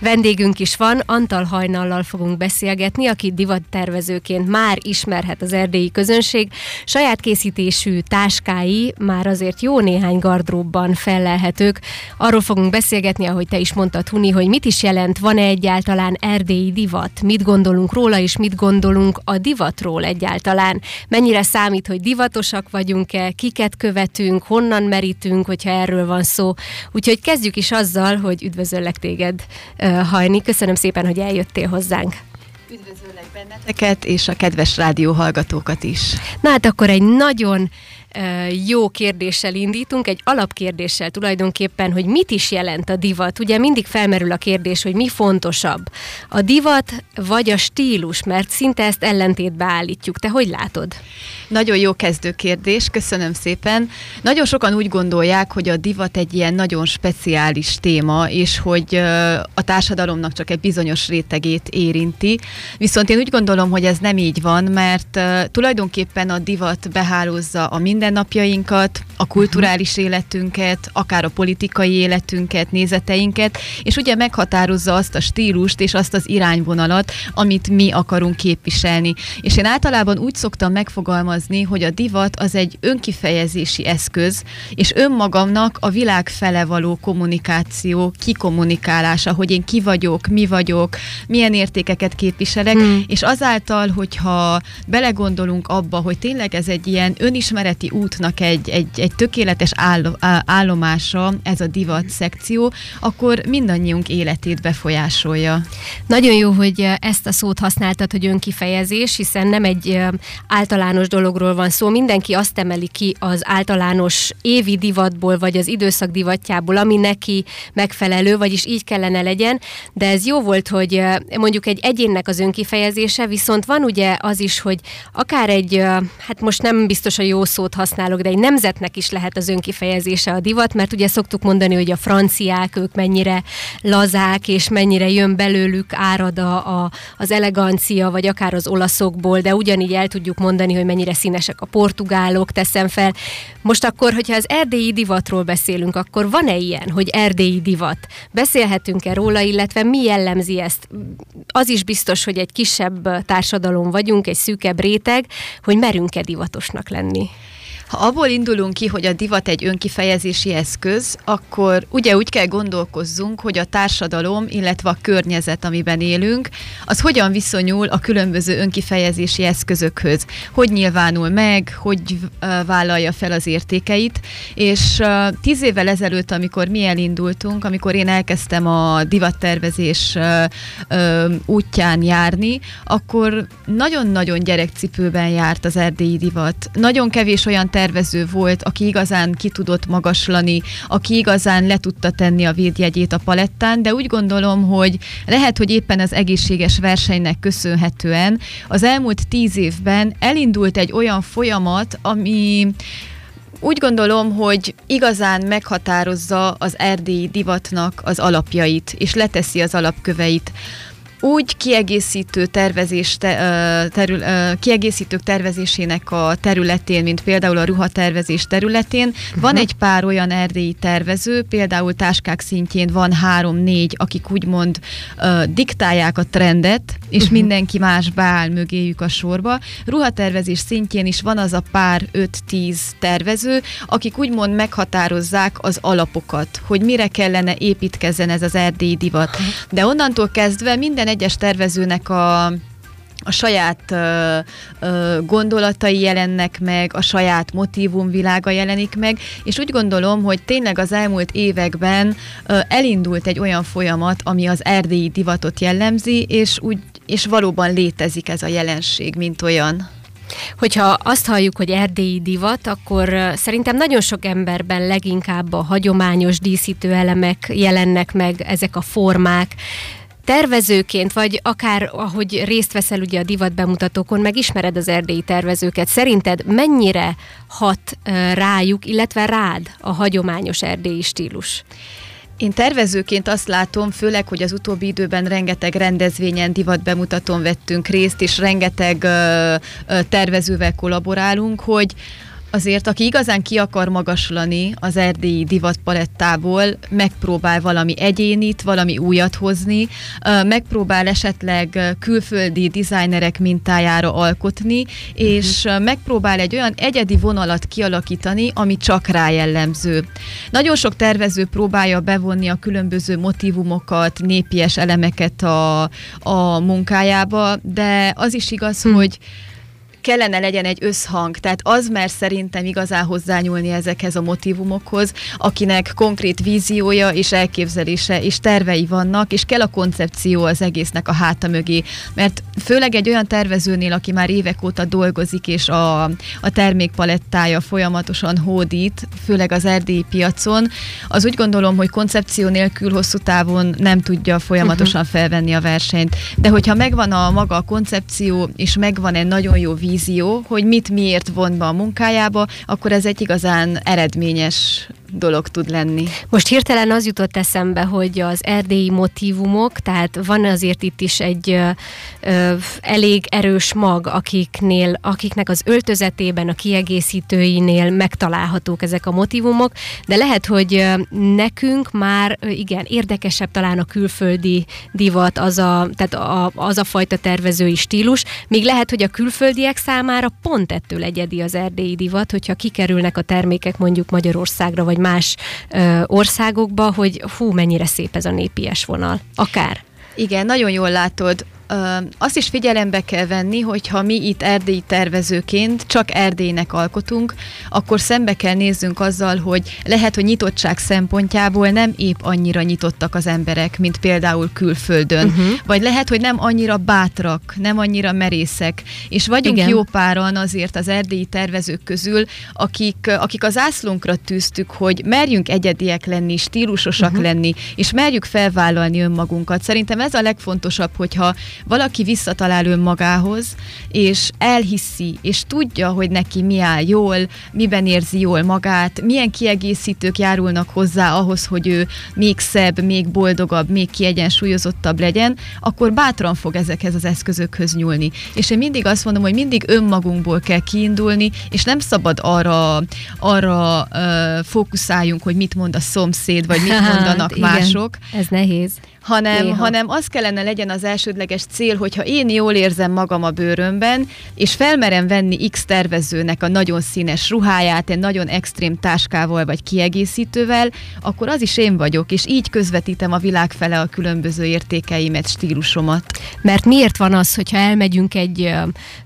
Vendégünk is van, Antal Hajnallal fogunk beszélgetni, aki divattervezőként már ismerhet az erdélyi közönség. Saját készítésű táskái már azért jó néhány gardróbban fellelhetők. Arról fogunk beszélgetni, ahogy te is mondtad, Huni, hogy mit is jelent, van-e egyáltalán erdélyi divat, mit gondolunk róla, és mit gondolunk a divatról egyáltalán. Mennyire számít, hogy divatosak vagyunk-e, kiket követünk, honnan merítünk, hogyha erről van szó. Úgyhogy kezdjük is azzal, hogy üdvözöllek téged hajni. Köszönöm szépen, hogy eljöttél hozzánk. Üdvözöllek benneteket és a kedves rádió hallgatókat is. Na hát akkor egy nagyon jó kérdéssel indítunk, egy alapkérdéssel tulajdonképpen, hogy mit is jelent a divat. Ugye mindig felmerül a kérdés, hogy mi fontosabb, a divat vagy a stílus, mert szinte ezt ellentétbe állítjuk. Te hogy látod? Nagyon jó kezdő kérdés, köszönöm szépen. Nagyon sokan úgy gondolják, hogy a divat egy ilyen nagyon speciális téma, és hogy a társadalomnak csak egy bizonyos rétegét érinti. Viszont én úgy gondolom, hogy ez nem így van, mert tulajdonképpen a divat behálózza a minden mindennapjainkat, a kulturális életünket, akár a politikai életünket, nézeteinket, és ugye meghatározza azt a stílust és azt az irányvonalat, amit mi akarunk képviselni. És én általában úgy szoktam megfogalmazni, hogy a divat az egy önkifejezési eszköz, és önmagamnak a világ fele való kommunikáció, kikommunikálása, hogy én ki vagyok, mi vagyok, milyen értékeket képviselek, hmm. és azáltal, hogyha belegondolunk abba, hogy tényleg ez egy ilyen önismereti útnak egy, egy, egy tökéletes áll, állomása ez a divat szekció, akkor mindannyiunk életét befolyásolja. Nagyon jó, hogy ezt a szót használtad, hogy önkifejezés, hiszen nem egy általános dologról van szó. Mindenki azt emeli ki az általános évi divatból, vagy az időszak divatjából, ami neki megfelelő, vagyis így kellene legyen, de ez jó volt, hogy mondjuk egy egyénnek az önkifejezése, viszont van ugye az is, hogy akár egy, hát most nem biztos a jó szót használok, de egy nemzetnek is lehet az önkifejezése a divat, mert ugye szoktuk mondani, hogy a franciák, ők mennyire lazák, és mennyire jön belőlük árad a, a, az elegancia, vagy akár az olaszokból, de ugyanígy el tudjuk mondani, hogy mennyire színesek a portugálok, teszem fel. Most akkor, hogyha az erdélyi divatról beszélünk, akkor van-e ilyen, hogy erdélyi divat? Beszélhetünk-e róla, illetve mi jellemzi ezt? Az is biztos, hogy egy kisebb társadalom vagyunk, egy szűkebb réteg, hogy merünk-e divatosnak lenni. Ha abból indulunk ki, hogy a divat egy önkifejezési eszköz, akkor ugye úgy kell gondolkozzunk, hogy a társadalom, illetve a környezet, amiben élünk, az hogyan viszonyul a különböző önkifejezési eszközökhöz. Hogy nyilvánul meg, hogy vállalja fel az értékeit. És tíz évvel ezelőtt, amikor mi elindultunk, amikor én elkezdtem a divattervezés útján járni, akkor nagyon-nagyon gyerekcipőben járt az erdélyi divat. Nagyon kevés olyan tervező volt, aki igazán ki tudott magaslani, aki igazán le tudta tenni a védjegyét a palettán, de úgy gondolom, hogy lehet, hogy éppen az egészséges versenynek köszönhetően az elmúlt tíz évben elindult egy olyan folyamat, ami úgy gondolom, hogy igazán meghatározza az erdélyi divatnak az alapjait, és leteszi az alapköveit úgy kiegészítő tervezés terül, kiegészítők tervezésének a területén, mint például a ruhatervezés területén, uh-huh. van egy pár olyan erdélyi tervező, például táskák szintjén van három-négy, akik úgymond uh, diktálják a trendet, és uh-huh. mindenki más beáll mögéjük a sorba. Ruhatervezés szintjén is van az a pár 5-10 tervező, akik úgymond meghatározzák az alapokat, hogy mire kellene építkezzen ez az erdélyi divat. De onnantól kezdve minden egyes tervezőnek a a saját ö, ö, gondolatai jelennek meg, a saját motivumvilága jelenik meg, és úgy gondolom, hogy tényleg az elmúlt években ö, elindult egy olyan folyamat, ami az erdélyi divatot jellemzi, és, úgy, és valóban létezik ez a jelenség, mint olyan. Hogyha azt halljuk, hogy erdélyi divat, akkor szerintem nagyon sok emberben leginkább a hagyományos díszítő elemek jelennek meg, ezek a formák, tervezőként, vagy akár ahogy részt veszel ugye a divat bemutatókon, megismered az erdélyi tervezőket, szerinted mennyire hat rájuk, illetve rád a hagyományos erdélyi stílus? Én tervezőként azt látom, főleg, hogy az utóbbi időben rengeteg rendezvényen, divat bemutatón vettünk részt, és rengeteg ö, ö, tervezővel kollaborálunk, hogy azért aki igazán ki akar magaslani az erdélyi divatpalettából, megpróbál valami egyénit, valami újat hozni, megpróbál esetleg külföldi dizájnerek mintájára alkotni, és uh-huh. megpróbál egy olyan egyedi vonalat kialakítani, ami csak rá jellemző. Nagyon sok tervező próbálja bevonni a különböző motivumokat, népies elemeket a, a munkájába, de az is igaz, hmm. hogy kellene legyen egy összhang, tehát az mer szerintem igazán hozzányúlni ezekhez a motivumokhoz, akinek konkrét víziója és elképzelése és tervei vannak, és kell a koncepció az egésznek a háta mögé, mert főleg egy olyan tervezőnél, aki már évek óta dolgozik, és a, a termékpalettája folyamatosan hódít, főleg az erdélyi piacon, az úgy gondolom, hogy koncepció nélkül hosszú távon nem tudja folyamatosan uh-huh. felvenni a versenyt. De hogyha megvan a maga a koncepció, és megvan egy nagyon jó vízió, vízió, hogy mit miért von be a munkájába, akkor ez egy igazán eredményes dolog tud lenni. Most hirtelen az jutott eszembe, hogy az erdélyi motivumok, tehát van azért itt is egy ö, ö, elég erős mag, akiknél, akiknek az öltözetében, a kiegészítőinél megtalálhatók ezek a motivumok, de lehet, hogy nekünk már igen, érdekesebb talán a külföldi divat, az a, tehát a, az a fajta tervezői stílus, míg lehet, hogy a külföldiek számára pont ettől egyedi az erdélyi divat, hogyha kikerülnek a termékek mondjuk Magyarországra vagy más ö, országokba, hogy hú, mennyire szép ez a népies vonal. Akár. Igen, nagyon jól látod azt is figyelembe kell venni, hogy ha mi itt erdélyi tervezőként csak Erdélynek alkotunk, akkor szembe kell nézzünk azzal, hogy lehet, hogy nyitottság szempontjából nem épp annyira nyitottak az emberek, mint például külföldön. Uh-huh. Vagy lehet, hogy nem annyira bátrak, nem annyira merészek. És vagyunk Igen. jó páran azért az erdélyi tervezők közül, akik, akik az ászlónkra tűztük, hogy merjünk egyediek lenni, stílusosak uh-huh. lenni, és merjük felvállalni önmagunkat. Szerintem ez a legfontosabb, hogyha valaki visszatalál önmagához, és elhiszi, és tudja, hogy neki mi áll jól, miben érzi jól magát, milyen kiegészítők járulnak hozzá ahhoz, hogy ő még szebb, még boldogabb, még kiegyensúlyozottabb legyen, akkor bátran fog ezekhez az eszközökhöz nyúlni. És én mindig azt mondom, hogy mindig önmagunkból kell kiindulni, és nem szabad arra, arra uh, fókuszáljunk, hogy mit mond a szomszéd, vagy mit mondanak hát, mások. Igen, ez nehéz hanem, hanem az kellene legyen az elsődleges cél, hogyha én jól érzem magam a bőrömben, és felmerem venni X tervezőnek a nagyon színes ruháját, egy nagyon extrém táskával vagy kiegészítővel, akkor az is én vagyok, és így közvetítem a világ fele a különböző értékeimet, stílusomat. Mert miért van az, hogyha elmegyünk egy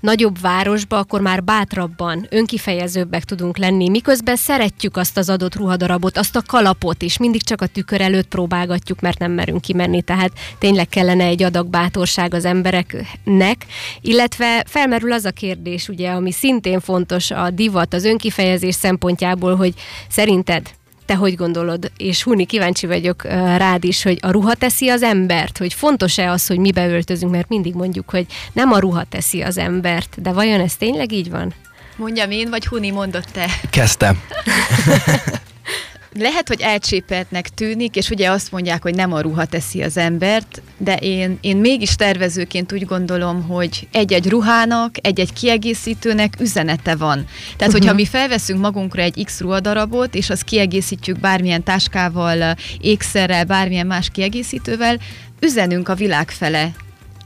nagyobb városba, akkor már bátrabban, önkifejezőbbek tudunk lenni, miközben szeretjük azt az adott ruhadarabot, azt a kalapot, és mindig csak a tükör előtt próbálgatjuk, mert nem merünk kimenni tehát tényleg kellene egy adag bátorság az embereknek, illetve felmerül az a kérdés, ugye, ami szintén fontos a divat, az önkifejezés szempontjából, hogy szerinted te hogy gondolod? És Huni, kíváncsi vagyok rád is, hogy a ruha teszi az embert, hogy fontos-e az, hogy mi beöltözünk, mert mindig mondjuk, hogy nem a ruha teszi az embert, de vajon ez tényleg így van? Mondjam én, vagy Huni mondott te? Kezdtem. lehet, hogy elcsépeltnek tűnik, és ugye azt mondják, hogy nem a ruha teszi az embert, de én, én mégis tervezőként úgy gondolom, hogy egy-egy ruhának, egy-egy kiegészítőnek üzenete van. Tehát, hogyha mi felveszünk magunkra egy X ruhadarabot, és azt kiegészítjük bármilyen táskával, ékszerrel, bármilyen más kiegészítővel, üzenünk a világ fele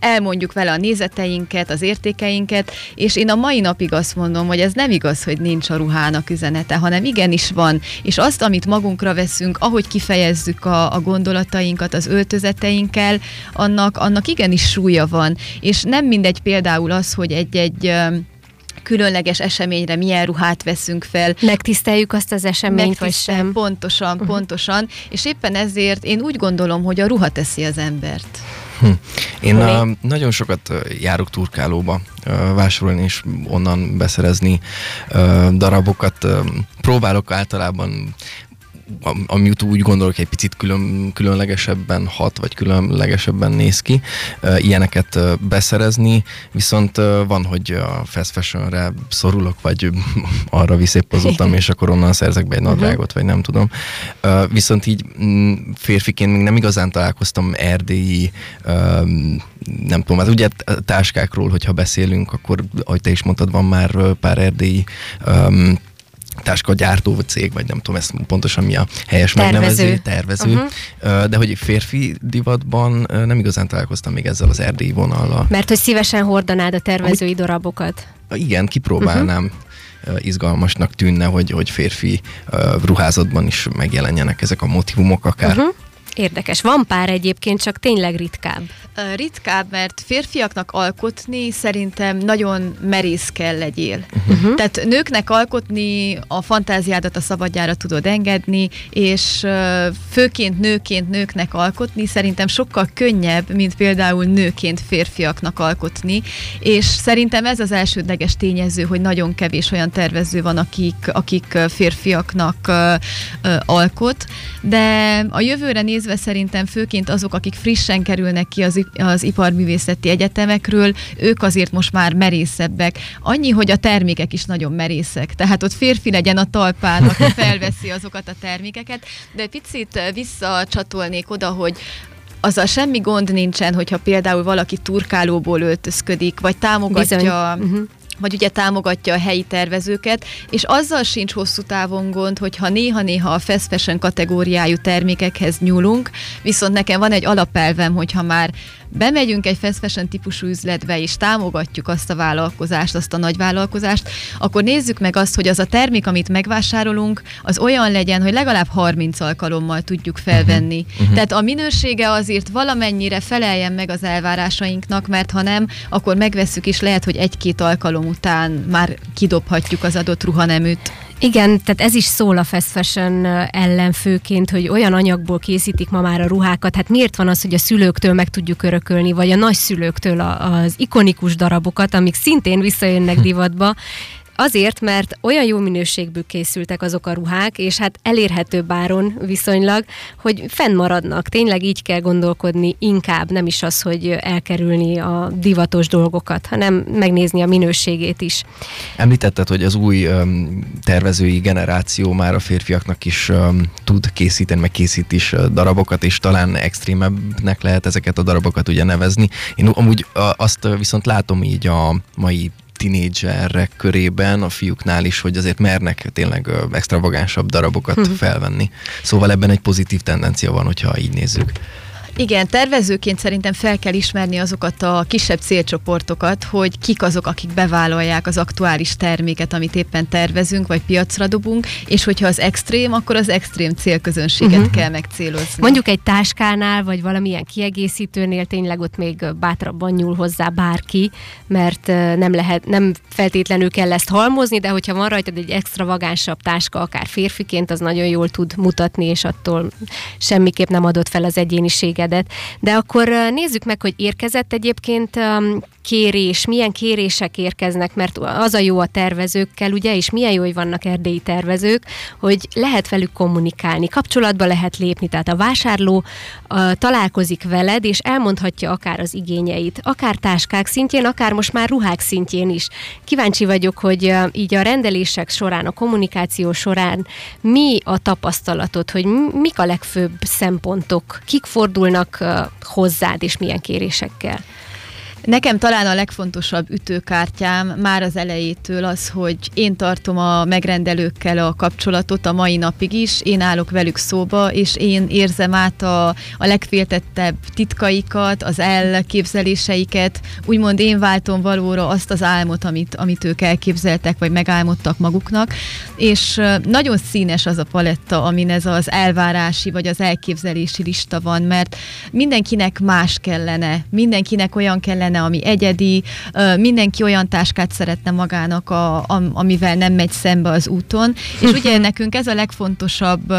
elmondjuk vele a nézeteinket, az értékeinket, és én a mai napig azt mondom, hogy ez nem igaz, hogy nincs a ruhának üzenete, hanem igenis van, és azt, amit magunkra veszünk, ahogy kifejezzük a, a gondolatainkat az öltözeteinkkel, annak, annak igenis súlya van, és nem mindegy például az, hogy egy-egy különleges eseményre milyen ruhát veszünk fel. Megtiszteljük azt az eseményt, vagy sem. Pontosan, uh-huh. pontosan, és éppen ezért én úgy gondolom, hogy a ruha teszi az embert. Hm. Én uh, nagyon sokat járok turkálóba vásárolni és onnan beszerezni darabokat. Próbálok általában ami úgy gondolok, egy picit külön, különlegesebben hat, vagy különlegesebben néz ki, ilyeneket beszerezni, viszont van, hogy a fast fashionre szorulok, vagy arra viszéppozottam, és akkor onnan szerzek be egy nadrágot, vagy nem tudom. Viszont így mm, férfiként még nem igazán találkoztam erdélyi nem tudom, hát ugye táskákról, hogyha beszélünk, akkor, ahogy te is mondtad, van már pár erdélyi um, táskagyártó cég, vagy nem tudom, ez pontosan mi a helyes tervező. megnevező, tervező. Uh-huh. De hogy férfi divatban nem igazán találkoztam még ezzel az erdélyi vonallal. Mert hogy szívesen hordanád a tervezői Amit, darabokat. Igen, kipróbálnám. Uh-huh izgalmasnak tűnne, hogy, hogy férfi ruházatban is megjelenjenek ezek a motivumok akár. Uh-huh. Érdekes. Van pár egyébként, csak tényleg ritkább. Ritkább, mert férfiaknak alkotni szerintem nagyon merész kell legyél. Uh-huh. Tehát nőknek alkotni a fantáziádat a szabadjára tudod engedni, és főként nőként nőknek alkotni szerintem sokkal könnyebb, mint például nőként férfiaknak alkotni, és szerintem ez az elsődleges tényező, hogy nagyon kevés olyan tervező van, akik, akik férfiaknak alkot, de a jövőre nézve szerintem főként azok, akik frissen kerülnek ki az az iparművészeti egyetemekről, ők azért most már merészebbek. Annyi, hogy a termékek is nagyon merészek. Tehát ott férfi legyen a talpán, aki felveszi azokat a termékeket. De picit visszacsatolnék oda, hogy azzal semmi gond nincsen, hogyha például valaki turkálóból öltözködik, vagy támogatja uh-huh vagy ugye támogatja a helyi tervezőket, és azzal sincs hosszú távon gond, hogyha néha-néha a fast fashion kategóriájú termékekhez nyúlunk, viszont nekem van egy alapelvem, hogyha már bemegyünk egy fast fashion típusú üzletbe, és támogatjuk azt a vállalkozást, azt a nagy vállalkozást, akkor nézzük meg azt, hogy az a termék, amit megvásárolunk, az olyan legyen, hogy legalább 30 alkalommal tudjuk felvenni. Uh-huh. Tehát a minősége azért valamennyire feleljen meg az elvárásainknak, mert ha nem, akkor megvesszük, és lehet, hogy egy-két alkalom után már kidobhatjuk az adott ruhaneműt. Igen, tehát ez is szól a fast fashion ellen főként, hogy olyan anyagból készítik ma már a ruhákat. Hát miért van az, hogy a szülőktől meg tudjuk örökölni, vagy a nagyszülőktől az ikonikus darabokat, amik szintén visszajönnek divatba, Azért, mert olyan jó minőségből készültek azok a ruhák, és hát elérhető áron viszonylag, hogy fennmaradnak. Tényleg így kell gondolkodni, inkább nem is az, hogy elkerülni a divatos dolgokat, hanem megnézni a minőségét is. Említetted, hogy az új um, tervezői generáció már a férfiaknak is um, tud készíteni, meg készít is uh, darabokat, és talán extrémebbnek lehet ezeket a darabokat ugye nevezni. Én amúgy uh, azt viszont látom így a mai tinédzserek körében, a fiúknál is, hogy azért mernek tényleg extravagánsabb darabokat hm. felvenni. Szóval ebben egy pozitív tendencia van, hogyha így nézzük. Igen, tervezőként szerintem fel kell ismerni azokat a kisebb célcsoportokat, hogy kik azok, akik bevállalják az aktuális terméket, amit éppen tervezünk, vagy piacra dobunk, és hogyha az extrém, akkor az extrém célközönséget uh-huh. kell megcélozni. Mondjuk egy táskánál, vagy valamilyen kiegészítőnél tényleg ott még bátrabban nyúl hozzá bárki, mert nem lehet, nem feltétlenül kell ezt halmozni, de hogyha van rajtad egy extravagánsabb táska, akár férfiként, az nagyon jól tud mutatni, és attól semmiképp nem adott fel az egyéniséget elégedet. De akkor nézzük meg, hogy érkezett egyébként kérés, milyen kérések érkeznek, mert az a jó a tervezőkkel, ugye, és milyen jó, hogy vannak erdélyi tervezők, hogy lehet velük kommunikálni, kapcsolatba lehet lépni, tehát a vásárló a, találkozik veled, és elmondhatja akár az igényeit, akár táskák szintjén, akár most már ruhák szintjén is. Kíváncsi vagyok, hogy így a rendelések során, a kommunikáció során mi a tapasztalatod, hogy mik a legfőbb szempontok, kik fordulnak hozzád, és milyen kérésekkel? Nekem talán a legfontosabb ütőkártyám már az elejétől az, hogy én tartom a megrendelőkkel a kapcsolatot a mai napig is, én állok velük szóba, és én érzem át a, a legféltettebb titkaikat, az elképzeléseiket, úgymond én váltom valóra azt az álmot, amit, amit ők elképzeltek, vagy megálmodtak maguknak, és nagyon színes az a paletta, amin ez az elvárási, vagy az elképzelési lista van, mert mindenkinek más kellene, mindenkinek olyan kellene, lenne, ami egyedi, mindenki olyan táskát szeretne magának, a, amivel nem megy szembe az úton, és ugye nekünk ez a legfontosabb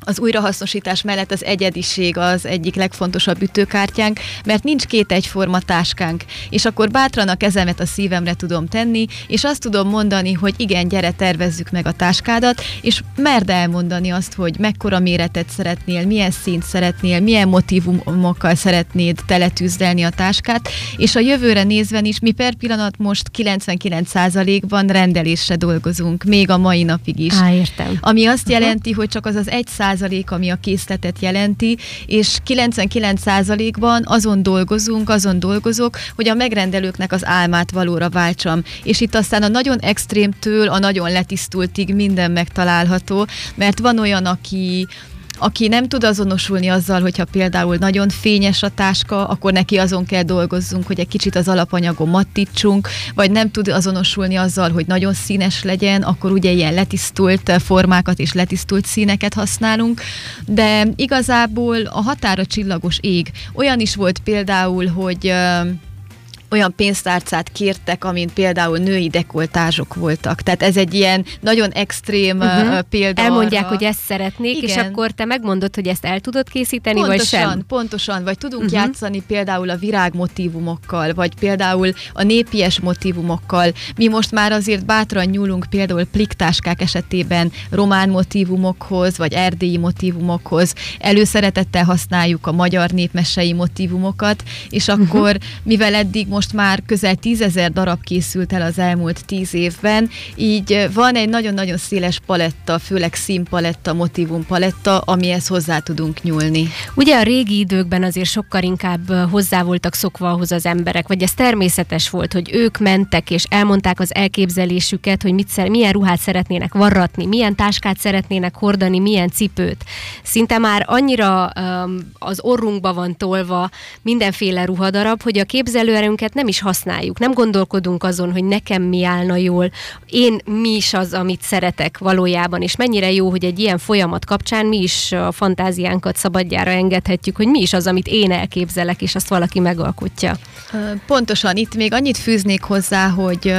az újrahasznosítás mellett az egyediség az egyik legfontosabb ütőkártyánk, mert nincs két egyforma táskánk, és akkor bátran a kezemet a szívemre tudom tenni, és azt tudom mondani, hogy igen, gyere, tervezzük meg a táskádat, és merd elmondani azt, hogy mekkora méretet szeretnél, milyen színt szeretnél, milyen motivumokkal szeretnéd teletűzdelni a táskát, és a jövőre nézve is mi per pillanat most 99%-ban rendelésre dolgozunk, még a mai napig is. Á, értem. Ami azt jelenti, hogy csak az az egy százalék, ami a készletet jelenti, és 99 százalékban azon dolgozunk, azon dolgozok, hogy a megrendelőknek az álmát valóra váltsam. És itt aztán a nagyon extrémtől a nagyon letisztultig minden megtalálható, mert van olyan, aki aki nem tud azonosulni azzal, hogyha például nagyon fényes a táska, akkor neki azon kell dolgozzunk, hogy egy kicsit az alapanyagon mattítsunk, vagy nem tud azonosulni azzal, hogy nagyon színes legyen, akkor ugye ilyen letisztult formákat és letisztult színeket használunk, de igazából a határa csillagos ég. Olyan is volt például, hogy olyan pénztárcát kértek, amint például női dekoltázsok voltak. Tehát ez egy ilyen nagyon extrém uh-huh. példa Elmondják, arra. hogy ezt szeretnék, Igen. és akkor te megmondod, hogy ezt el tudod készíteni, pontosan, vagy sem? Pontosan, vagy tudunk uh-huh. játszani például a virág motivumokkal, vagy például a népies motivumokkal. Mi most már azért bátran nyúlunk például pliktáskák esetében román motivumokhoz, vagy erdélyi motivumokhoz. Előszeretettel használjuk a magyar népmesei motivumokat, és akkor, uh-huh. mivel eddig most már közel tízezer darab készült el az elmúlt tíz évben, így van egy nagyon-nagyon széles paletta, főleg színpaletta, motivum paletta, amihez hozzá tudunk nyúlni. Ugye a régi időkben azért sokkal inkább hozzá voltak szokva ahhoz az emberek, vagy ez természetes volt, hogy ők mentek és elmondták az elképzelésüket, hogy mit, milyen ruhát szeretnének varratni, milyen táskát szeretnének hordani, milyen cipőt. Szinte már annyira um, az orrunkba van tolva mindenféle ruhadarab, hogy a képzelőerőnket amiket nem is használjuk. Nem gondolkodunk azon, hogy nekem mi állna jól, én mi is az, amit szeretek valójában, és mennyire jó, hogy egy ilyen folyamat kapcsán mi is a fantáziánkat szabadjára engedhetjük, hogy mi is az, amit én elképzelek, és azt valaki megalkotja. Pontosan, itt még annyit fűznék hozzá, hogy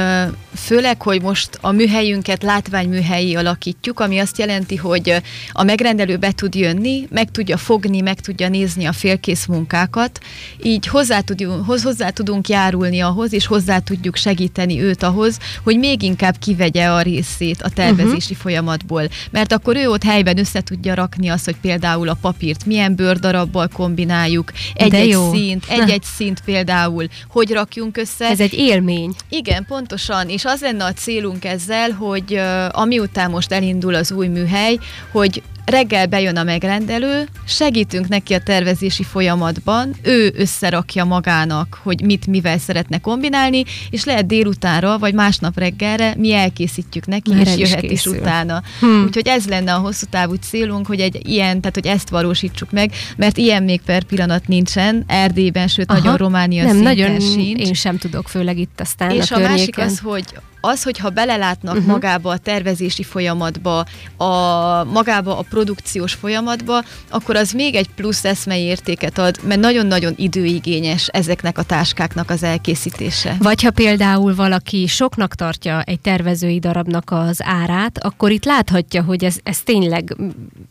főleg, hogy most a műhelyünket látványműhelyi alakítjuk, ami azt jelenti, hogy a megrendelő be tud jönni, meg tudja fogni, meg tudja nézni a félkész munkákat, így hozzá tudunk, hozzá tudunk járulni ahhoz, és hozzá tudjuk segíteni őt ahhoz, hogy még inkább kivegye a részét a tervezési uh-huh. folyamatból. Mert akkor ő ott helyben össze tudja rakni azt, hogy például a papírt milyen bőrdarabbal kombináljuk, egy-egy szint, egy-egy szint például, hogy rakjunk össze. Ez egy élmény. Igen, pontosan, és az lenne a célunk ezzel, hogy uh, amiután most elindul az új műhely, hogy reggel bejön a megrendelő, segítünk neki a tervezési folyamatban, ő összerakja magának, hogy mit mivel szeretne kombinálni, és lehet délutánra, vagy másnap reggelre mi elkészítjük neki, Már és jöhet is, is utána. Hmm. Úgyhogy ez lenne a hosszú távú célunk, hogy egy ilyen, tehát hogy ezt valósítsuk meg, mert ilyen még per pillanat nincsen, Erdélyben, sőt Aha. nagyon Románia Nem, nagyon sincs. én sem tudok, főleg itt aztán És a, a másik az, hogy az, hogyha belelátnak uh-huh. magába a tervezési folyamatba, a, magába a produkciós folyamatba, akkor az még egy plusz eszmei értéket ad, mert nagyon-nagyon időigényes ezeknek a táskáknak az elkészítése. Vagy ha például valaki soknak tartja egy tervezői darabnak az árát, akkor itt láthatja, hogy ez, ez tényleg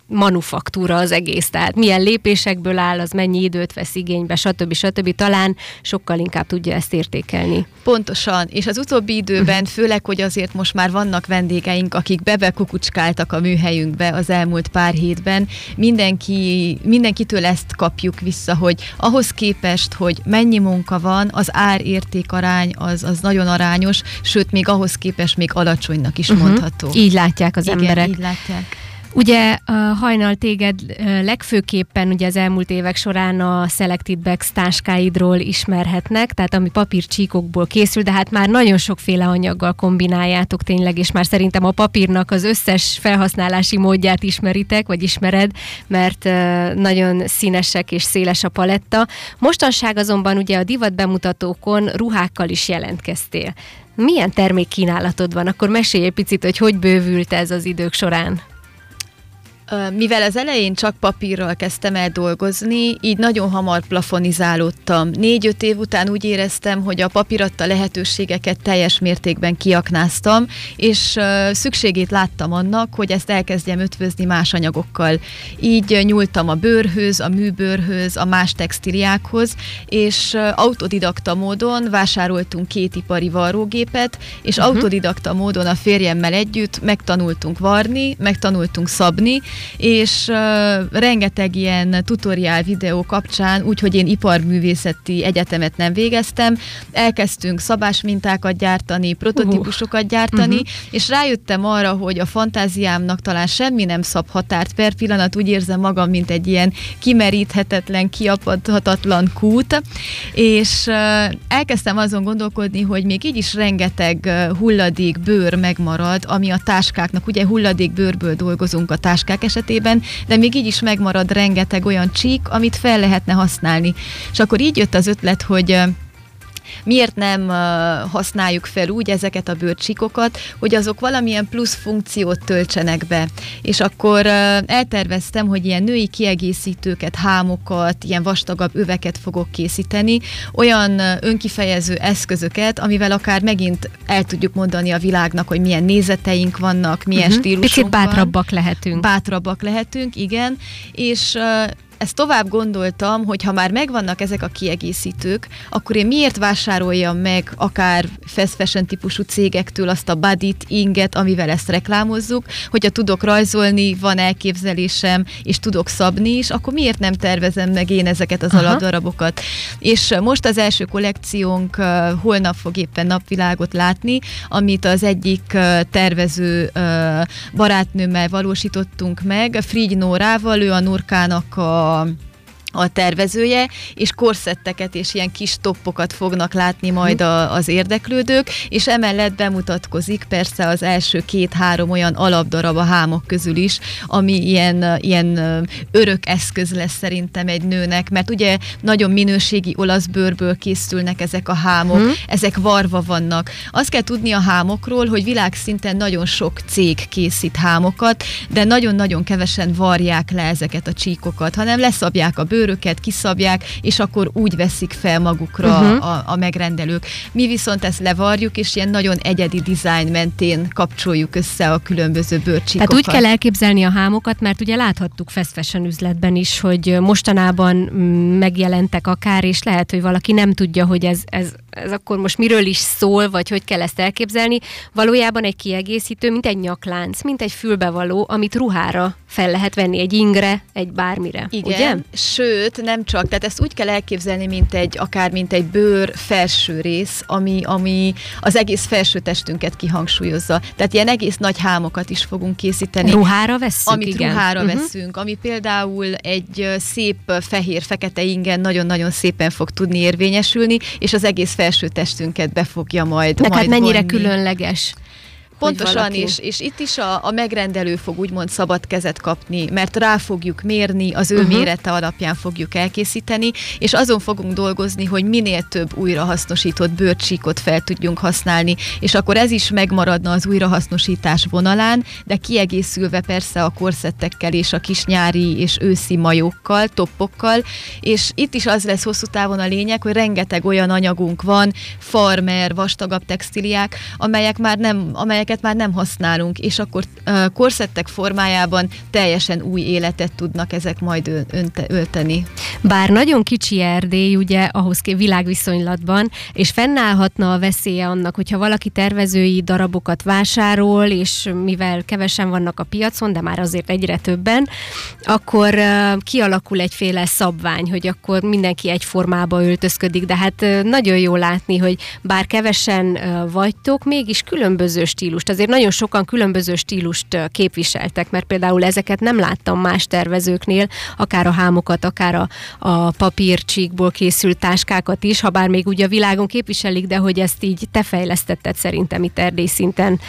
manufaktúra az egész, tehát milyen lépésekből áll, az mennyi időt vesz igénybe, stb. stb. Talán sokkal inkább tudja ezt értékelni. Pontosan, és az utóbbi időben főleg, hogy azért most már vannak vendégeink, akik bebekukucskáltak a műhelyünkbe az elmúlt pár hétben. Mindenki, mindenkitől ezt kapjuk vissza, hogy ahhoz képest, hogy mennyi munka van, az ár-érték arány az, az nagyon arányos, sőt, még ahhoz képest még alacsonynak is uh-huh. mondható. Így látják az Igen, emberek. így látják. Ugye hajnal téged legfőképpen ugye az elmúlt évek során a Selected Bags táskáidról ismerhetnek, tehát ami papírcsíkokból készül, de hát már nagyon sokféle anyaggal kombináljátok tényleg, és már szerintem a papírnak az összes felhasználási módját ismeritek, vagy ismered, mert nagyon színesek és széles a paletta. Mostanság azonban ugye a divat bemutatókon ruhákkal is jelentkeztél. Milyen termékkínálatod van? Akkor mesélj egy picit, hogy hogy bővült ez az idők során. Mivel az elején csak papírral kezdtem el dolgozni, így nagyon hamar plafonizálódtam. Négy-öt év után úgy éreztem, hogy a papír adta lehetőségeket teljes mértékben kiaknáztam, és szükségét láttam annak, hogy ezt elkezdjem ötvözni más anyagokkal. Így nyúltam a bőrhöz, a műbőrhöz, a más textiliákhoz, és autodidakta módon vásároltunk két ipari varrógépet, és uh-huh. autodidakta módon a férjemmel együtt megtanultunk varni, megtanultunk szabni, és uh, rengeteg ilyen tutoriál videó kapcsán, úgyhogy én iparművészeti egyetemet nem végeztem, elkezdtünk szabás mintákat gyártani, prototípusokat gyártani, uh-huh. és rájöttem arra, hogy a fantáziámnak talán semmi nem szab határt per pillanat, úgy érzem magam, mint egy ilyen kimeríthetetlen, kiapadhatatlan kút, és uh, elkezdtem azon gondolkodni, hogy még így is rengeteg hulladék, bőr megmarad, ami a táskáknak, ugye hulladék bőrből dolgozunk a táskák esetében, de még így is megmarad rengeteg olyan csík, amit fel lehetne használni. És akkor így jött az ötlet, hogy miért nem használjuk fel úgy ezeket a bőrcsíkokat, hogy azok valamilyen plusz funkciót töltsenek be. És akkor elterveztem, hogy ilyen női kiegészítőket, hámokat, ilyen vastagabb öveket fogok készíteni, olyan önkifejező eszközöket, amivel akár megint el tudjuk mondani a világnak, hogy milyen nézeteink vannak, milyen uh-huh. stílusunk Picit bátrabbak van. lehetünk. Bátrabbak lehetünk, igen, és ezt tovább gondoltam, hogy ha már megvannak ezek a kiegészítők, akkor én miért vásároljam meg akár fast fashion típusú cégektől azt a badit, inget, amivel ezt reklámozzuk, hogyha tudok rajzolni, van elképzelésem, és tudok szabni is, akkor miért nem tervezem meg én ezeket az Aha. alapdarabokat? És most az első kollekciónk holnap fog éppen napvilágot látni, amit az egyik tervező barátnőmmel valósítottunk meg, Frigy Nórával, ő a Nurkának a a tervezője, és korszetteket és ilyen kis toppokat fognak látni majd a, az érdeklődők, és emellett bemutatkozik persze az első két-három olyan alapdarab a hámok közül is, ami ilyen, ilyen örök eszköz lesz szerintem egy nőnek, mert ugye nagyon minőségi olasz bőrből készülnek ezek a hámok, hmm. ezek varva vannak. Azt kell tudni a hámokról, hogy világszinten nagyon sok cég készít hámokat, de nagyon-nagyon kevesen varják le ezeket a csíkokat, hanem leszabják a bőr bőröket kiszabják, és akkor úgy veszik fel magukra uh-huh. a, a megrendelők. Mi viszont ezt levarjuk, és ilyen nagyon egyedi dizájn mentén kapcsoljuk össze a különböző bőrcsíkokat. Tehát úgy kell elképzelni a hámokat, mert ugye láthattuk fast fashion üzletben is, hogy mostanában mm, megjelentek akár, és lehet, hogy valaki nem tudja, hogy ez, ez, ez akkor most miről is szól, vagy hogy kell ezt elképzelni. Valójában egy kiegészítő, mint egy nyaklánc, mint egy fülbevaló, amit ruhára fel lehet venni, egy ingre, egy bármire. Igen, ugye? sőt, nem csak, tehát ezt úgy kell elképzelni, mint egy, akár mint egy bőr felső rész, ami, ami az egész felső testünket kihangsúlyozza. Tehát ilyen egész nagy hámokat is fogunk készíteni. Ruhára veszünk, Amit igen. ruhára uh-huh. veszünk, ami például egy szép fehér-fekete ingen nagyon-nagyon szépen fog tudni érvényesülni, és az egész felső testünket be fogja majd De hát majd mennyire vonni. különleges Pontosan, és, és itt is a, a megrendelő fog úgymond szabad kezet kapni, mert rá fogjuk mérni, az ő uh-huh. mérete alapján fogjuk elkészíteni, és azon fogunk dolgozni, hogy minél több újrahasznosított bőrcsíkot fel tudjunk használni, és akkor ez is megmaradna az újrahasznosítás vonalán, de kiegészülve persze a korszettekkel és a kis nyári és őszi majókkal, toppokkal, és itt is az lesz hosszú távon a lényeg, hogy rengeteg olyan anyagunk van, farmer, vastagabb textiliák, amelyek már nem, amelyek amelyeket már nem használunk, és akkor korszettek formájában teljesen új életet tudnak ezek majd ölteni. Bár nagyon kicsi Erdély, ugye, ahhoz kép világviszonylatban, és fennállhatna a veszélye annak, hogyha valaki tervezői darabokat vásárol, és mivel kevesen vannak a piacon, de már azért egyre többen, akkor kialakul egyféle szabvány, hogy akkor mindenki egyformába öltözködik, de hát nagyon jó látni, hogy bár kevesen vagytok, mégis különböző stílus stílust. Azért nagyon sokan különböző stílust képviseltek, mert például ezeket nem láttam más tervezőknél, akár a hámokat, akár a, a papírcsíkból készült táskákat is, ha bár még ugye a világon képviselik, de hogy ezt így te fejlesztetted szerintem itt Erdély szinten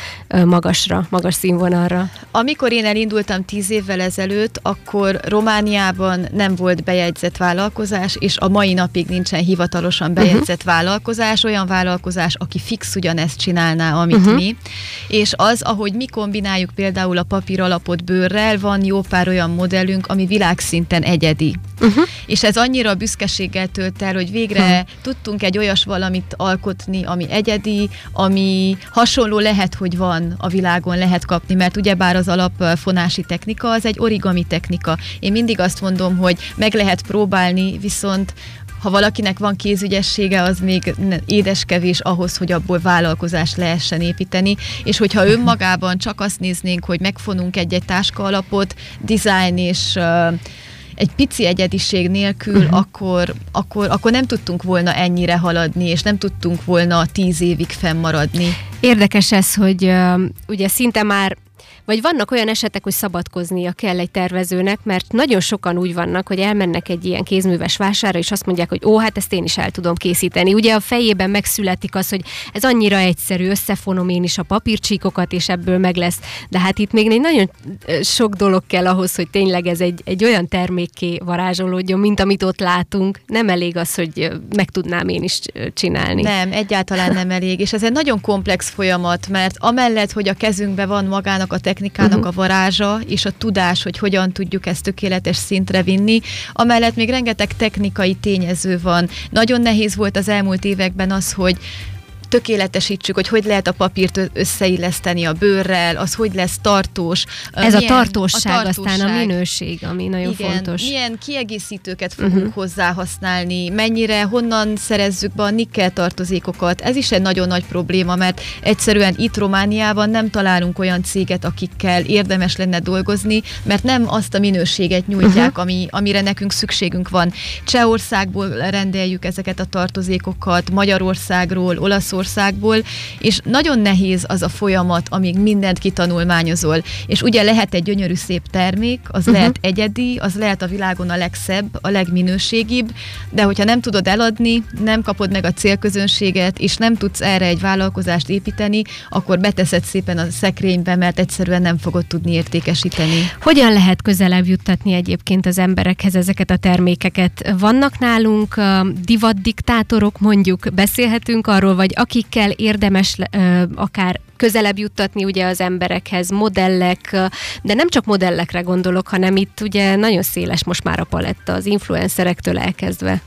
magasra, magas színvonalra. Amikor én elindultam tíz évvel ezelőtt, akkor Romániában nem volt bejegyzett vállalkozás, és a mai napig nincsen hivatalosan bejegyzett uh-huh. vállalkozás, olyan vállalkozás, aki fix ugyanezt csinálná, amit uh-huh. mi és az, ahogy mi kombináljuk például a papír alapot bőrrel, van jó pár olyan modellünk, ami világszinten egyedi. Uh-huh. És ez annyira büszkeséggel tölt el, hogy végre uh-huh. tudtunk egy olyas valamit alkotni, ami egyedi, ami hasonló lehet, hogy van a világon, lehet kapni, mert ugyebár az alapfonási technika az egy origami technika. Én mindig azt mondom, hogy meg lehet próbálni, viszont ha valakinek van kézügyessége, az még édeskevés ahhoz, hogy abból vállalkozást lehessen építeni, és hogyha önmagában csak azt néznénk, hogy megfonunk egy-egy táska alapot, design és uh, egy pici egyediség nélkül, uh-huh. akkor, akkor, akkor nem tudtunk volna ennyire haladni, és nem tudtunk volna tíz évig fennmaradni. Érdekes ez, hogy uh, ugye szinte már vagy vannak olyan esetek, hogy szabadkoznia kell egy tervezőnek, mert nagyon sokan úgy vannak, hogy elmennek egy ilyen kézműves vására, és azt mondják, hogy ó, hát ezt én is el tudom készíteni. Ugye a fejében megszületik az, hogy ez annyira egyszerű, összefonom én is a papírcsíkokat, és ebből meg lesz. De hát itt még egy nagyon sok dolog kell ahhoz, hogy tényleg ez egy, egy olyan termékké varázsolódjon, mint amit ott látunk. Nem elég az, hogy meg tudnám én is csinálni. Nem, egyáltalán nem elég. És ez egy nagyon komplex folyamat, mert amellett, hogy a kezünkben van magának a technikának uh-huh. a varázsa, és a tudás, hogy hogyan tudjuk ezt tökéletes szintre vinni. Amellett még rengeteg technikai tényező van. Nagyon nehéz volt az elmúlt években az, hogy tökéletesítsük, hogy hogy lehet a papírt összeilleszteni a bőrrel, az hogy lesz tartós. Ez milyen, a, tartóság, a tartóság, aztán a minőség, ami nagyon Igen, fontos. Milyen kiegészítőket fogunk uh-huh. hozzá használni, mennyire, honnan szerezzük be a nikkel tartozékokat. Ez is egy nagyon nagy probléma, mert egyszerűen itt Romániában nem találunk olyan céget, akikkel érdemes lenne dolgozni, mert nem azt a minőséget nyújtják, uh-huh. ami, amire nekünk szükségünk van. Csehországból rendeljük ezeket a tartozékokat, Magyarországról, Olaszországból, országból, és nagyon nehéz az a folyamat, amíg mindent kitanulmányozol. És ugye lehet egy gyönyörű szép termék, az uh-huh. lehet egyedi, az lehet a világon a legszebb, a legminőségibb, de hogyha nem tudod eladni, nem kapod meg a célközönséget, és nem tudsz erre egy vállalkozást építeni, akkor beteszed szépen a szekrénybe, mert egyszerűen nem fogod tudni értékesíteni. Hogyan lehet közelebb juttatni egyébként az emberekhez ezeket a termékeket? Vannak nálunk uh, divatdiktátorok, mondjuk beszélhetünk arról, vagy akikkel érdemes akár közelebb juttatni ugye az emberekhez, modellek, de nem csak modellekre gondolok, hanem itt ugye nagyon széles most már a paletta az influencerektől elkezdve.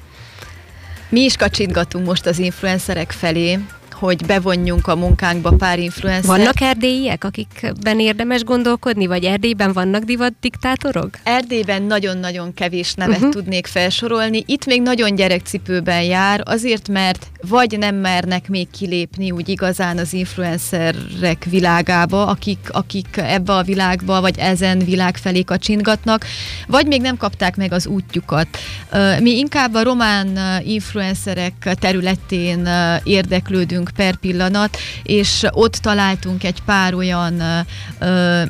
Mi is kacsintgatunk most az influencerek felé, hogy bevonjunk a munkánkba pár influencer. Vannak erdélyiek, akikben érdemes gondolkodni, vagy Erdélyben vannak divat diktátorok? Erdélyben nagyon-nagyon kevés nevet uh-huh. tudnék felsorolni. Itt még nagyon gyerekcipőben jár, azért, mert vagy nem mernek még kilépni úgy igazán az influencerek világába, akik, akik ebbe a világba, vagy ezen világ felé kacsintgatnak, vagy még nem kapták meg az útjukat. Mi inkább a román influencerek területén érdeklődünk per pillanat, és ott találtunk egy pár olyan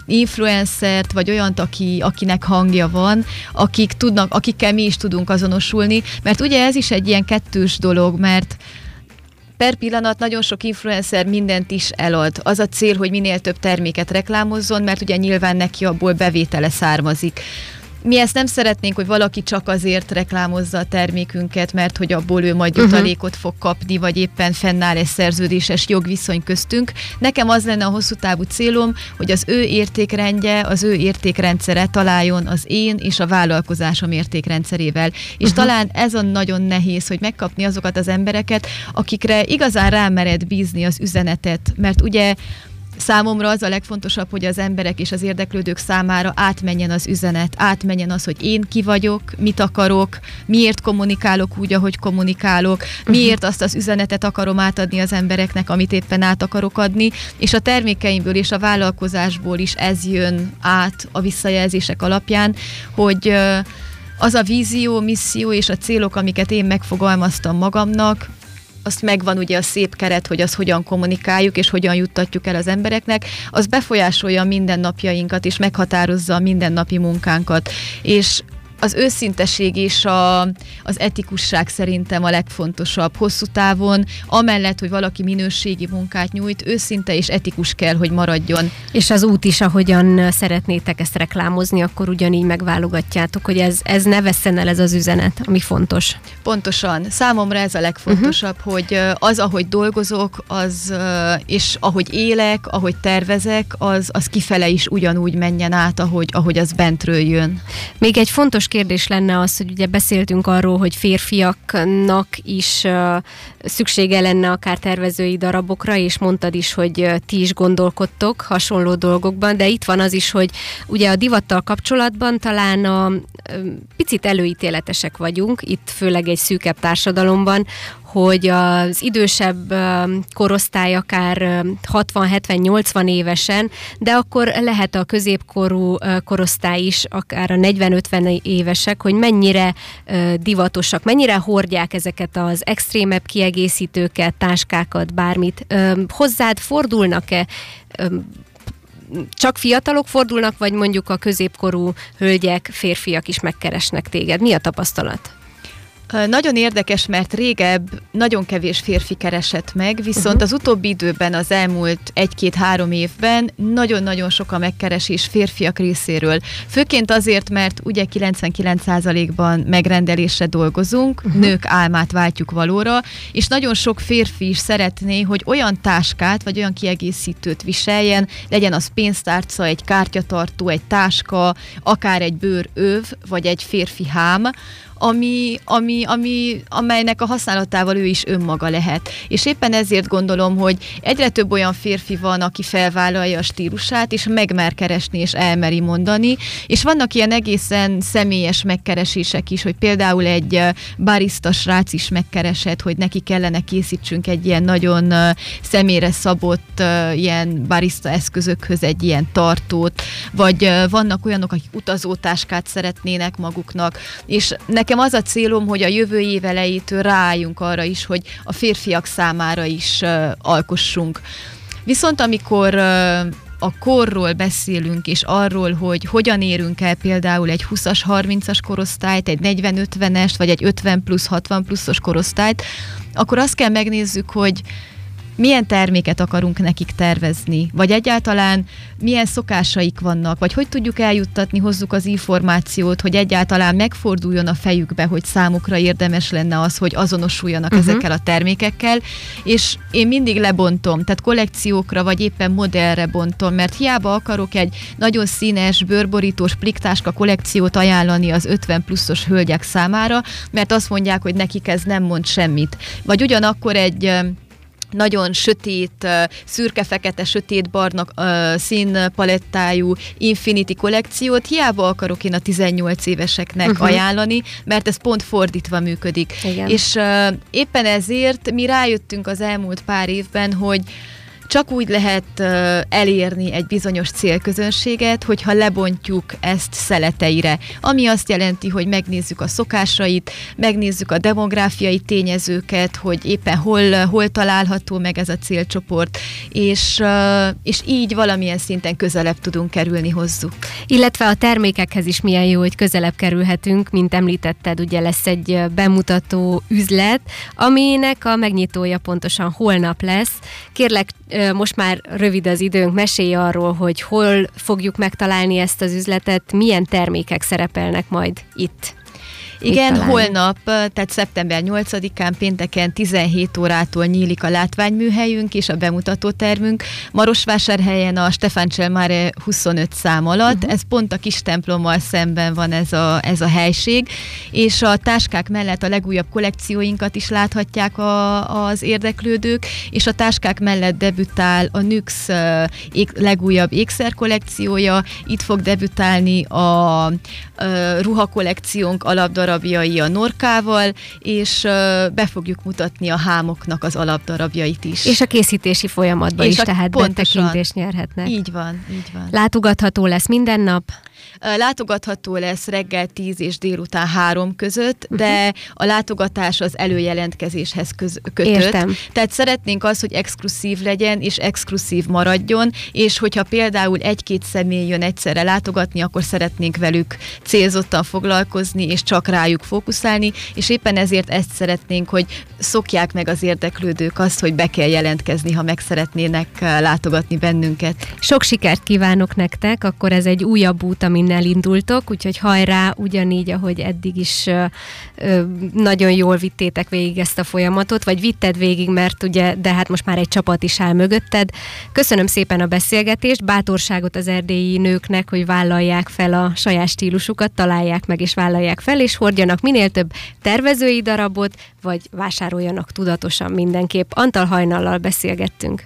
influencert, vagy olyant, aki, akinek hangja van, akik tudnak, akikkel mi is tudunk azonosulni, mert ugye ez is egy ilyen kettős dolog, mert per pillanat nagyon sok influencer mindent is elad. Az a cél, hogy minél több terméket reklámozzon, mert ugye nyilván neki abból bevétele származik. Mi ezt nem szeretnénk, hogy valaki csak azért reklámozza a termékünket, mert hogy abból ő majd mhm. jutalékot uh-huh. fog kapni, vagy éppen fennáll egy szerződéses jogviszony köztünk. Nekem az lenne a hosszú távú célom, hogy az ő értékrendje, az ő értékrendszere találjon az én és a vállalkozásom értékrendszerével. És uh-huh. talán ez a nagyon nehéz, hogy megkapni azokat az embereket, akikre igazán rámered bízni az üzenetet, mert ugye Számomra az a legfontosabb, hogy az emberek és az érdeklődők számára átmenjen az üzenet, átmenjen az, hogy én ki vagyok, mit akarok, miért kommunikálok úgy, ahogy kommunikálok, uh-huh. miért azt az üzenetet akarom átadni az embereknek, amit éppen át akarok adni, és a termékeimből és a vállalkozásból is ez jön át a visszajelzések alapján, hogy az a vízió, misszió és a célok, amiket én megfogalmaztam magamnak, azt megvan ugye a szép keret, hogy az hogyan kommunikáljuk, és hogyan juttatjuk el az embereknek, az befolyásolja a mindennapjainkat, és meghatározza a mindennapi munkánkat. És az őszinteség és a, az etikusság szerintem a legfontosabb hosszú távon, amellett, hogy valaki minőségi munkát nyújt, őszinte és etikus kell, hogy maradjon. És az út is, ahogyan szeretnétek ezt reklámozni, akkor ugyanígy megválogatjátok, hogy ez, ez ne vesszen el ez az üzenet, ami fontos. Pontosan. Számomra ez a legfontosabb, uh-huh. hogy az, ahogy dolgozok, az, és ahogy élek, ahogy tervezek, az, az kifele is ugyanúgy menjen át, ahogy, ahogy az bentről jön. Még egy fontos kérdés lenne az, hogy ugye beszéltünk arról, hogy férfiaknak is szüksége lenne akár tervezői darabokra, és mondtad is, hogy ti is gondolkodtok hasonló dolgokban, de itt van az is, hogy ugye a divattal kapcsolatban talán a picit előítéletesek vagyunk, itt főleg egy szűkebb társadalomban, hogy az idősebb korosztály akár 60-70-80 évesen, de akkor lehet a középkorú korosztály is, akár a 40-50 évesek, hogy mennyire divatosak, mennyire hordják ezeket az extrémebb kiegészítőket, táskákat, bármit. Hozzád fordulnak-e csak fiatalok fordulnak, vagy mondjuk a középkorú hölgyek, férfiak is megkeresnek téged? Mi a tapasztalat? Nagyon érdekes, mert régebb nagyon kevés férfi keresett meg, viszont uh-huh. az utóbbi időben, az elmúlt egy-két-három évben nagyon-nagyon sok a megkeresés férfiak részéről. Főként azért, mert ugye 99%-ban megrendelésre dolgozunk, uh-huh. nők álmát váltjuk valóra, és nagyon sok férfi is szeretné, hogy olyan táskát, vagy olyan kiegészítőt viseljen, legyen az pénztárca, egy kártyatartó, egy táska, akár egy bőröv, vagy egy férfi hám, ami, ami, ami, amelynek a használatával ő is önmaga lehet. És éppen ezért gondolom, hogy egyre több olyan férfi van, aki felvállalja a stílusát, és megmer keresni, és elmeri mondani, és vannak ilyen egészen személyes megkeresések is, hogy például egy barista srác is megkeresett, hogy neki kellene készítsünk egy ilyen nagyon személyre szabott ilyen barista eszközökhöz egy ilyen tartót, vagy vannak olyanok, akik utazótáskát szeretnének maguknak, és nekem nekem az a célom, hogy a jövő év elejétől rájunk arra is, hogy a férfiak számára is uh, alkossunk. Viszont amikor uh, a korról beszélünk, és arról, hogy hogyan érünk el például egy 20-as, 30-as korosztályt, egy 40-50-est, vagy egy 50 plusz, 60 pluszos korosztályt, akkor azt kell megnézzük, hogy milyen terméket akarunk nekik tervezni, vagy egyáltalán milyen szokásaik vannak, vagy hogy tudjuk eljuttatni hozzuk az információt, hogy egyáltalán megforduljon a fejükbe, hogy számukra érdemes lenne az, hogy azonosuljanak uh-huh. ezekkel a termékekkel, és én mindig lebontom, tehát kollekciókra, vagy éppen modellre bontom, mert hiába akarok egy nagyon színes, bőrborítós pliktáska kollekciót ajánlani az 50 pluszos hölgyek számára, mert azt mondják, hogy nekik ez nem mond semmit. Vagy ugyanakkor egy nagyon sötét, szürke-fekete, sötét-barna színpalettájú Infinity kollekciót hiába akarok én a 18 éveseknek uh-huh. ajánlani, mert ez pont fordítva működik. Igen. És uh, éppen ezért mi rájöttünk az elmúlt pár évben, hogy csak úgy lehet elérni egy bizonyos célközönséget, hogyha lebontjuk ezt szeleteire, ami azt jelenti, hogy megnézzük a szokásait, megnézzük a demográfiai tényezőket, hogy éppen hol, hol található meg ez a célcsoport, és, és így valamilyen szinten közelebb tudunk kerülni hozzuk. Illetve a termékekhez is milyen jó, hogy közelebb kerülhetünk, mint említetted, ugye lesz egy bemutató üzlet, aminek a megnyitója pontosan holnap lesz. Kérlek, most már rövid az időnk, mesélj arról, hogy hol fogjuk megtalálni ezt az üzletet, milyen termékek szerepelnek majd itt. Igen, holnap, tehát szeptember 8-án pénteken 17 órától nyílik a látványműhelyünk és a bemutatótermünk. Marosvásárhelyen a Stefán Cselmáre 25 szám alatt, uh-huh. ez pont a kis templommal szemben van ez a, ez a helység, és a táskák mellett a legújabb kollekcióinkat is láthatják a, az érdeklődők, és a táskák mellett debütál a NYX ég, legújabb ékszer kollekciója, itt fog debütálni a, a ruhakollekciónk alapdarab alapdarabjai a norkával, és be fogjuk mutatni a hámoknak az alapdarabjait is. És a készítési folyamatban és is, tehát betekintést nyerhetnek. Így van, így van. Látogatható lesz minden nap? Látogatható lesz reggel 10 és délután 3 között, de a látogatás az előjelentkezéshez köz- kötött. Értem. Tehát szeretnénk az, hogy exkluszív legyen, és exkluszív maradjon, és hogyha például egy-két személy jön egyszerre látogatni, akkor szeretnénk velük célzottan foglalkozni, és csak rájuk fókuszálni, és éppen ezért ezt szeretnénk, hogy szokják meg az érdeklődők azt, hogy be kell jelentkezni, ha meg szeretnének látogatni bennünket. Sok sikert kívánok nektek, akkor ez egy újabb út, amin elindultok, úgyhogy hajrá, ugyanígy, ahogy eddig is nagyon jól vittétek végig ezt a folyamatot, vagy vitted végig, mert ugye, de hát most már egy csapat is áll mögötted. Köszönöm szépen a beszélgetést, bátorságot az erdélyi nőknek, hogy vállalják fel a saját stílusukat, találják meg és vállalják fel, és hordjanak minél több tervezői darabot, vagy vásároljanak tudatosan mindenképp. Antal Hajnallal beszélgettünk.